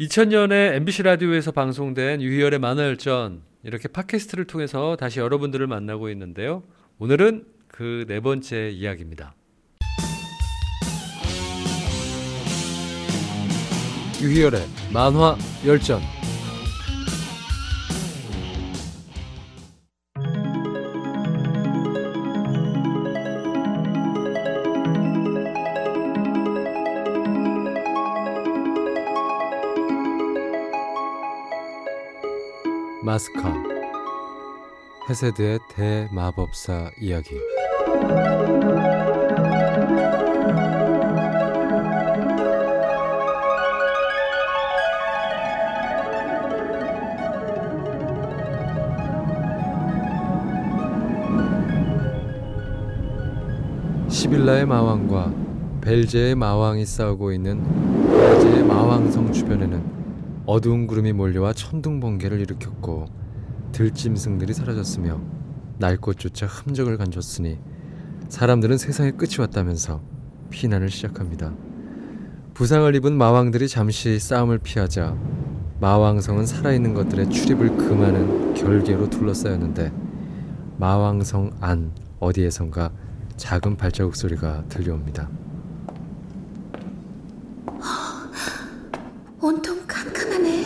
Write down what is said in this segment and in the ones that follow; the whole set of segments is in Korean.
2000년에 MBC 라디오에서 방송된 유희열의 만화열전 이렇게 팟캐스트를 통해서 다시 여러분들을 만나고 있는데요. 오늘은 그 네 번째 이야기입니다. 유희열의 만화 열전 마스카 헤세드의 대마법사 이야기. 시빌라의 마왕과 벨제의 마왕이 싸우고 있는 벨제의 마왕성 주변에는 어두운 구름이 몰려와 천둥 번개를 일으켰고 들짐승들이 사라졌으며 날꽃조차 흔적을 간줬으니 사람들은 세상의 끝이 왔다면서 피난을 시작합니다. 부상을 입은 마왕들이 잠시 싸움을 피하자 마왕성은 살아있는 것들의 출입을 금하는 결계로 둘러싸였는데 마왕성 안 어디에선가 작은 발자국 소리가 들려옵니다. 온통 캄캄하네.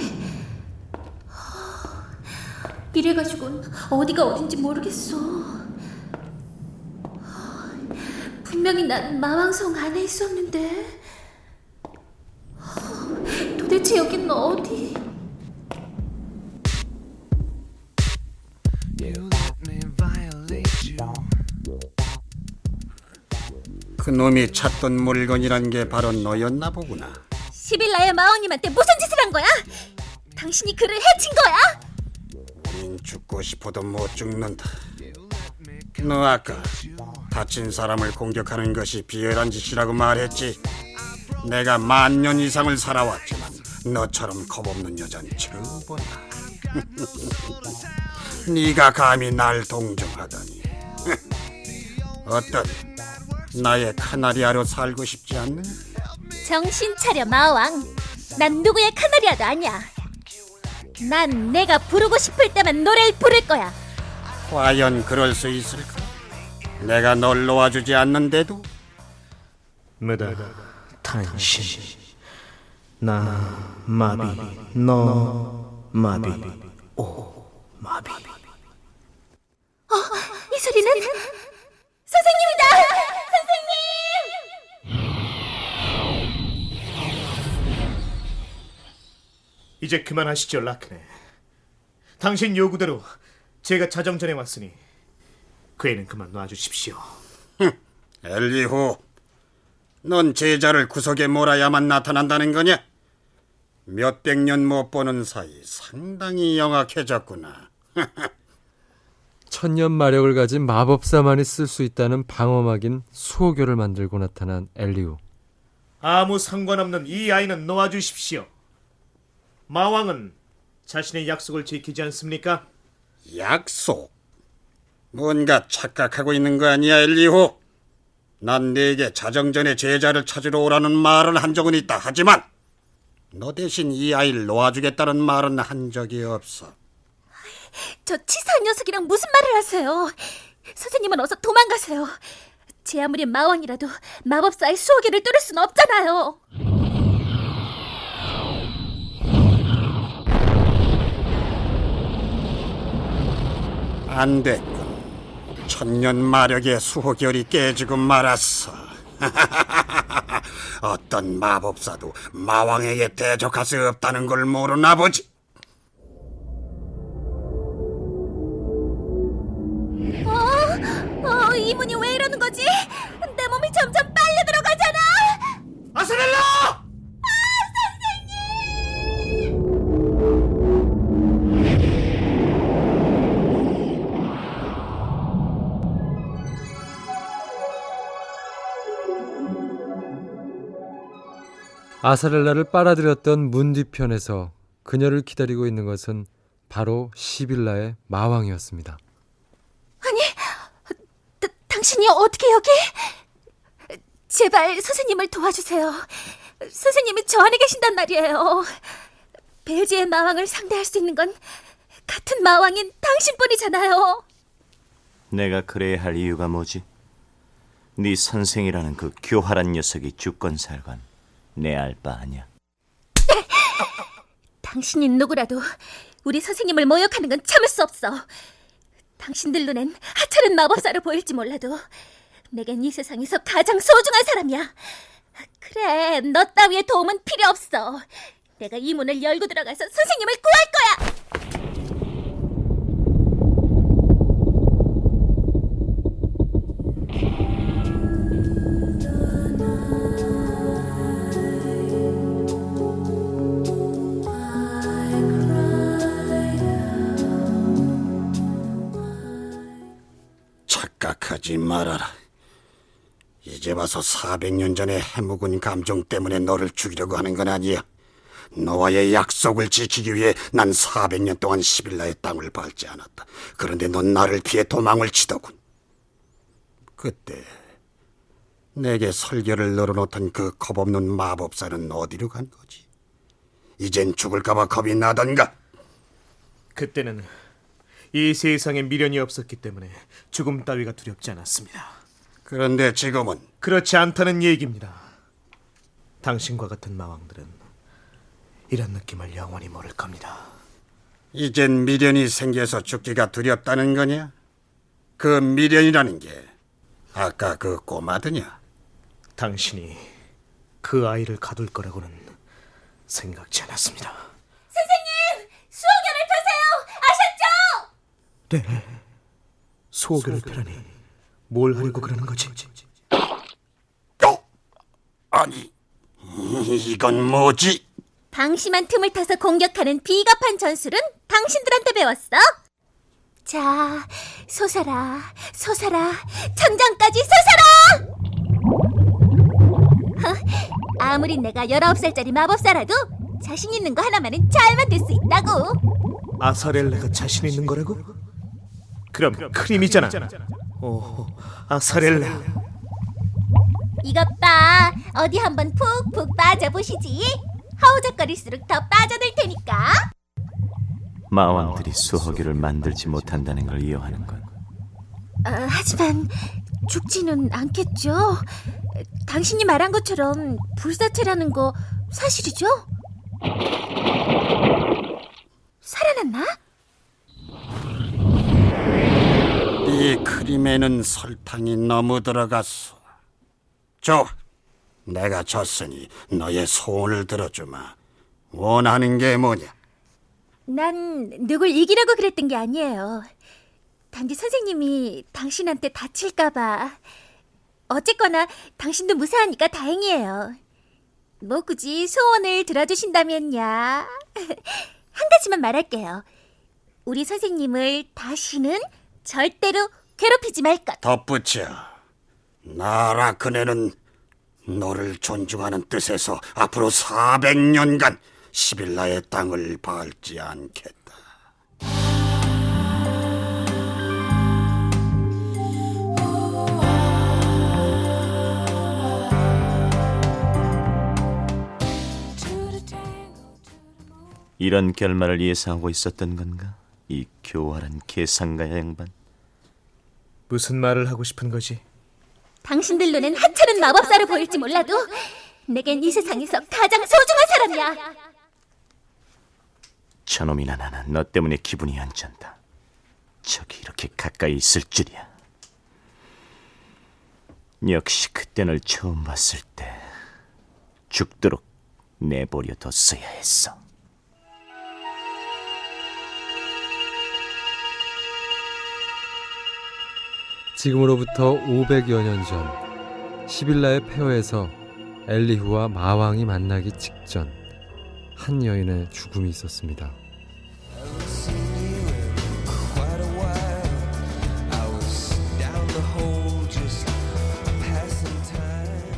이래가지고는 어디가 어딘지 모르겠어. 분명히 난 마왕성 안에 있었는데. 도대체 여긴 어디? 그 놈이 찾던 물건이란 게 바로 너였나 보구나. 시빌라의 마왕님한테 무슨 짓을 한 거야? 당신이 그를 해친 거야? 죽고 싶어도 못 죽는다. 너 아까 다친 사람을 공격하는 것이 비열한 짓이라고 말했지. 내가 만년 이상을 살아왔지만 너처럼 겁없는 여잔 처음 본다. 네가 감히 날 동정하다니. 어떤 나의 카나리아로 살고 싶지 않는? 정신 차려 마왕. 난 누구의 카나리아도 아니야. 난 내가 부르고 싶을 때만 노래를 부를 거야. 과연 그럴 수 있을까? 내가 널 놓아주지 않는데도 무다 탄신 나 마비 너 마비 오 마비 이 소리는. 선생님. 이제 그만하시죠 라크네 당신 요구대로 제가 자정전에 왔으니 그 애는 그만 놔주십시오 엘리후, 넌 제자를 구석에 몰아야만 나타난다는 거냐? 몇백 년 못 보는 사이 상당히 영악해졌구나. 천년 마력을 가진 마법사만이 쓸 수 있다는 방어막인 수호교를 만들고 나타난 엘리우. 아무 상관없는 이 아이는 놓아주십시오 마왕은 자신의 약속을 지키지 않습니까? 약속? 뭔가 착각하고 있는 거 아니야, 엘리후? 난 네게 자정전에 제자를 찾으러 오라는 말은 한 적은 있다. 하지만 너 대신 이 아이를 놓아주겠다는 말은 한 적이 없어. 저 치사한 녀석이랑 무슨 말을 하세요? 선생님은 어서 도망가세요. 제 아무리 마왕이라도 마법사의 수호기를 뚫을 순 없잖아요. 안 됐군. 천년 마력의 수호결이 깨지고 말았어. 어떤 마법사도 마왕에게 대적할 수 없다는 걸 모르나 보지. 어? 어, 이 문이 왜 이러는 거지? 내 몸이 점점 빨려 들어가잖아. 아사렐라! 아사렐라를 빨아들였던 문 뒤편에서 그녀를 기다리고 있는 것은 바로 시빌라의 마왕이었습니다. 다, 당신이 어떻게 여기? 제발 선생님을 도와주세요. 선생님이 저 안에 계신단 말이에요. 벨지의 마왕을 상대할 수 있는 건 같은 마왕인 당신뿐이잖아요. 내가 그래야 할 이유가 뭐지? 네 선생이라는 그 교활한 녀석이 주권살건 내 알 바 아냐. 당신이 누구라도 우리 선생님을 모욕하는 건 참을 수 없어. 당신들 눈엔 하찮은 마법사로 보일지 몰라도 내겐 이 세상에서 가장 소중한 사람이야. 그래, 너 따위의 도움은 필요 없어. 내가 이 문을 열고 들어가서 선생님을 구할 거야. 하지 말아라. 이제 와서 400년 전의 해묵은 감정 때문에 너를 죽이려고 하는 건 아니야. 너와의 약속을 지키기 위해 난 400년 동안 시빌라의 땅을 밟지 않았다. 그런데 넌 나를 피해 도망을 치더군. 그때 내게 설계를 늘어놓던 그 겁없는 마법사는 어디로 간 거지? 이젠 죽을까봐 겁이 나던가? 그때는 이 세상에 미련이 없었기 때문에 죽음 따위가 두렵지 않았습니다. 그런데 지금은 그렇지 않다는 얘기입니다. 당신과 같은 마왕들은 이런 느낌을 영원히 모를 겁니다. 이젠 미련이 생겨서 죽기가 두렵다는 거냐? 그 미련이라는 게 아까 그 꼬마드냐? 당신이 그 아이를 가둘 거라고는 생각지 않았습니다. 선생님, 수호견을 펴세요. 아셨죠? 네. 소교를 펴라니 뭘 하려고 그러는 거지? 어? 아니 이건 뭐지? 방심한 틈을 타서 공격하는 비겁한 전술은 당신들한테 배웠어. 자, 솟아라, 솟아라, 천장까지 솟아라! 허, 아무리 내가 19살짜리 마법사라도 자신 있는 거 하나만은 잘 만들 수 있다고. 아사렐레가 자신 있는 거라고? 그럼 크림이잖아. 오, 아사렐레. 이것 봐, 어디 한번 푹푹 빠져보시지. 허우적거릴수록 더 빠져들 테니까. 마왕들이 수호기를 만들지 못한다는 걸 이용하는 건 아, 하지만 죽지는 않겠죠. 당신이 말한 것처럼 불사체라는 거 사실이죠? 살아났나? 이 크림에는 설탕이 너무 들어갔어. 좋아. 내가 졌으니 너의 소원을 들어주마. 원하는 게 뭐냐? 난 누굴 이기려고 그랬던 게 아니에요. 단지 선생님이 당신한테 다칠까봐. 어쨌거나 당신도 무사하니까 다행이에요. 뭐 굳이 소원을 들어주신다면야. 한 가지만 말할게요. 우리 선생님을 다시는 절대로 괴롭히지 말 것. 덧붙여. 나라 그네는 너를 존중하는 뜻에서 앞으로 400년간 시빌라의 땅을 밟지 않겠다. 이런 결말을 예상하고 있었던 건가? 이 교활한 계산가야 양반. 무슨 말을 하고 싶은 거지? 당신들 눈엔 하찮은 마법사로 보일지 몰라도 내겐 이 세상에서 가장 소중한 사람이야. 저놈이나 나는 너 때문에 기분이 안 좋다. 저기 이렇게 가까이 있을 줄이야. 역시 그때 널 처음 봤을 때 죽도록 내버려 뒀어야 했어. 지금으로부터 500여 년 전 시빌라의 폐허에서 엘리후와 마왕이 만나기 직전 한 여인의 죽음이 있었습니다.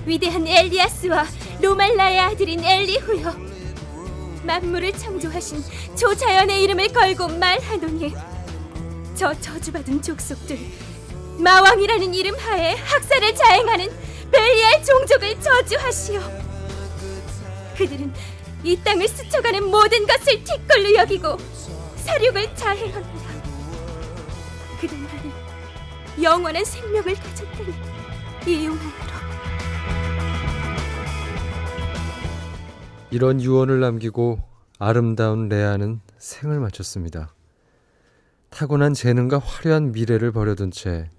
위대한 엘리아스와 로말라의 아들인 엘리후여 만물을 창조하신 조자연의 이름을 걸고 말하노니 저 저주받은 족속들 마왕이라는 이름 하에 학살을 자행하는 벨리알 종족을 저주하시오 그들은 이 땅을 스쳐가는 모든 것을 티끌로 여기고 사륙을. 그는 나는 영원한 생명을 가졌다는 이유만으로. 이런 유언을 남기고 아름다운 레아는 생을 마쳤습니다. 타고난 재능과 화려한 미래를 버려둔 채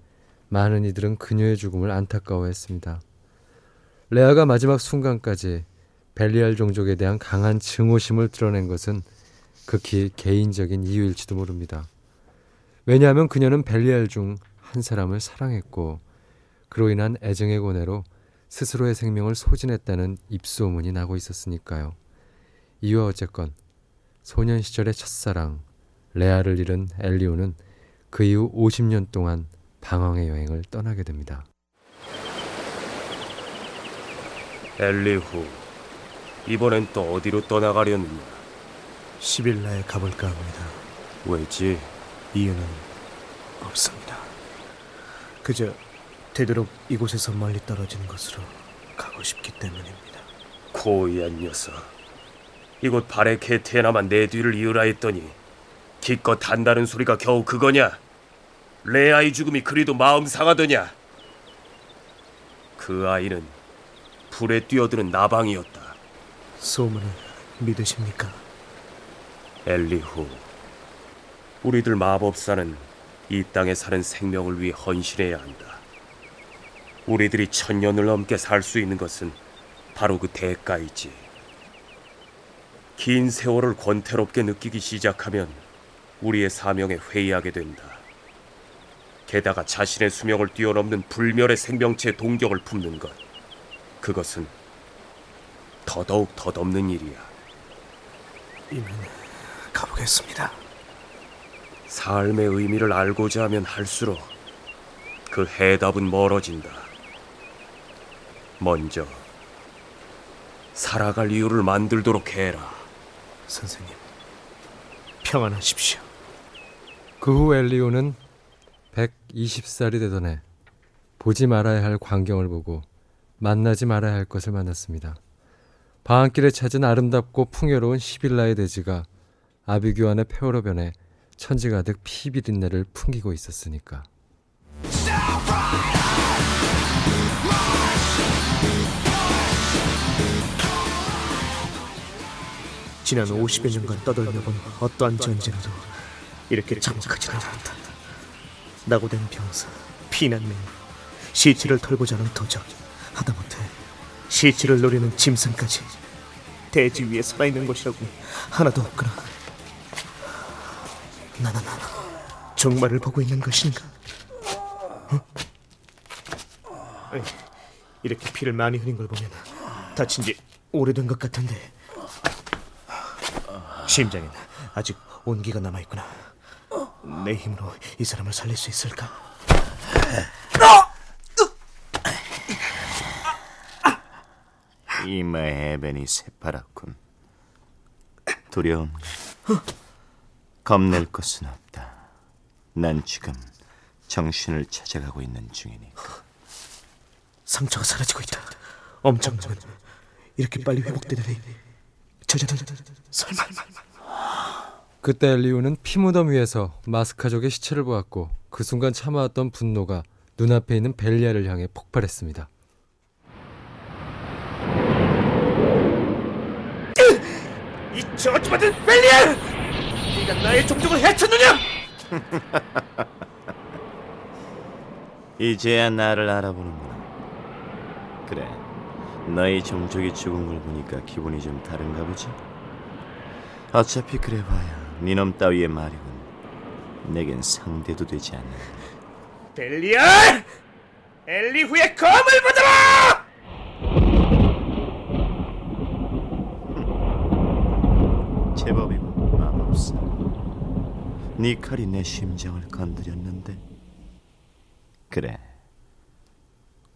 많은 이들은 그녀의 죽음을 안타까워했습니다. 레아가 마지막 순간까지 벨리알 종족에 대한 강한 증오심을 드러낸 것은 극히 개인적인 이유일지도 모릅니다. 왜냐하면 그녀는 벨리알 중 한 사람을 사랑했고 그로 인한 애정의 고뇌로 스스로의 생명을 소진했다는 입소문이 나고 있었으니까요. 이와 어쨌건 소년 시절의 첫사랑 레아를 잃은 엘리오는 그 이후 50년 동안 방황의 여행을 떠나게 됩니다. 엘리후, 이번엔 또 어디로 떠나가려느냐? 시빌라에 가볼까 합니다. 왜지? 이유는 없습니다. 그저 되도록 이곳에서 멀리 떨어진 곳으로 가고 싶기 때문입니다. 고의한 녀석. 이곳 바레케테나만 내 뒤를 이으라 했더니 기껏 한다는 소리가 겨우 그거냐? 레아의 죽음이 그리도 마음 상하더냐? 그 아이는 불에 뛰어드는 나방이었다. 소문을 믿으십니까? 엘리후, 우리들 마법사는 이 땅에 사는 생명을 위해 헌신해야 한다. 우리들이 천년을 넘게 살 수 있는 것은 바로 그 대가이지. 긴 세월을 권태롭게 느끼기 시작하면 우리의 사명에 회의하게 된다. 게다가 자신의 수명을 뛰어넘는 불멸의 생명체의 동경을 품는 것. 그것은 더더욱 덧없는 일이야. 이만 가보겠습니다. 삶의 의미를 알고자 하면 할수록 그 해답은 멀어진다. 먼저 살아갈 이유를 만들도록 해라. 선생님, 평안하십시오. 그 후 엘리오는 120살이 되던 해 보지 말아야 할 광경을 보고 만나지 말아야 할 것을 만났습니다. 방안길에 찾은 아름답고 풍요로운 시빌라의 대지가 아비규환의 폐허로 변해 천지 가득 피 비린내를 풍기고 있었으니까. 지난 50여 년간 떠돌려본 어떠한 전쟁도 이렇게 장막하지는 않았다. 낙오된 병사, 피난민, 시체를 털고자 하는 도적, 하다못해 시체를 노리는 짐승까지 대지 위에 살아있는 것이라고 하나도 없구나. 나는 종말을 보고 있는 것인가? 어? 이렇게 피를 많이 흘린 걸 보면 다친 지 오래된 것 같은데 심장엔 아직 온기가 남아있구나. 내 힘으로 이 사람을 살릴 수 있을까? 이마의 해변이 새파랗군. 두려움. 겁낼 것은 없다. 난 지금 정신을 찾아가고 있는 중이니까. 상처가 사라지고 있다. 엄청나면 이렇게 빨리 회복되다니. 저자는 설마 그때 엘리오는 피무덤 위에서 마스카족의 시체를 보았고 그 순간 참아왔던 분노가 눈앞에 있는 벨리아를 향해 폭발했습니다. 이 저주받은 벨리아! 네가 나의 종족을 해쳤느냐? 이제야 나를 알아보는구나. 그래, 너희 종족이 죽은 걸 보니까 기분이 좀 다른가 보지? 어차피 그래봐야 니놈 따위의 말이군. 내겐 상대도 되지 않는. 벨리아! 엘리후의 검을 받아라! 제법이군 마법사. 네 칼이 내 심장을 건드렸는데. 그래.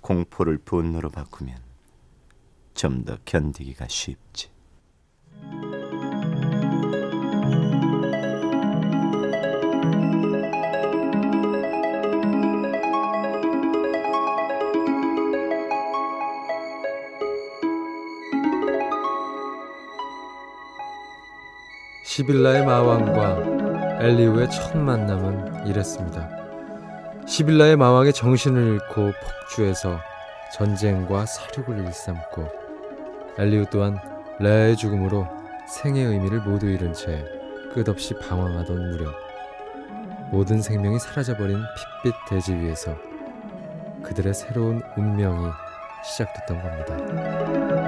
공포를 분노로 바꾸면 좀 더 견디기가 쉽지. 시빌라의 마왕과 엘리우의 첫 만남은 이랬습니다. 시빌라의 마왕의 정신을 잃고 폭주해서 전쟁과 사륙을 일삼고 엘리우 또한 레아의 죽음으로 생의 의미를 모두 잃은 채 끝없이 방황하던 무렵 모든 생명이 사라져버린 핏빛 대지 위에서 그들의 새로운 운명이 시작됐던 겁니다.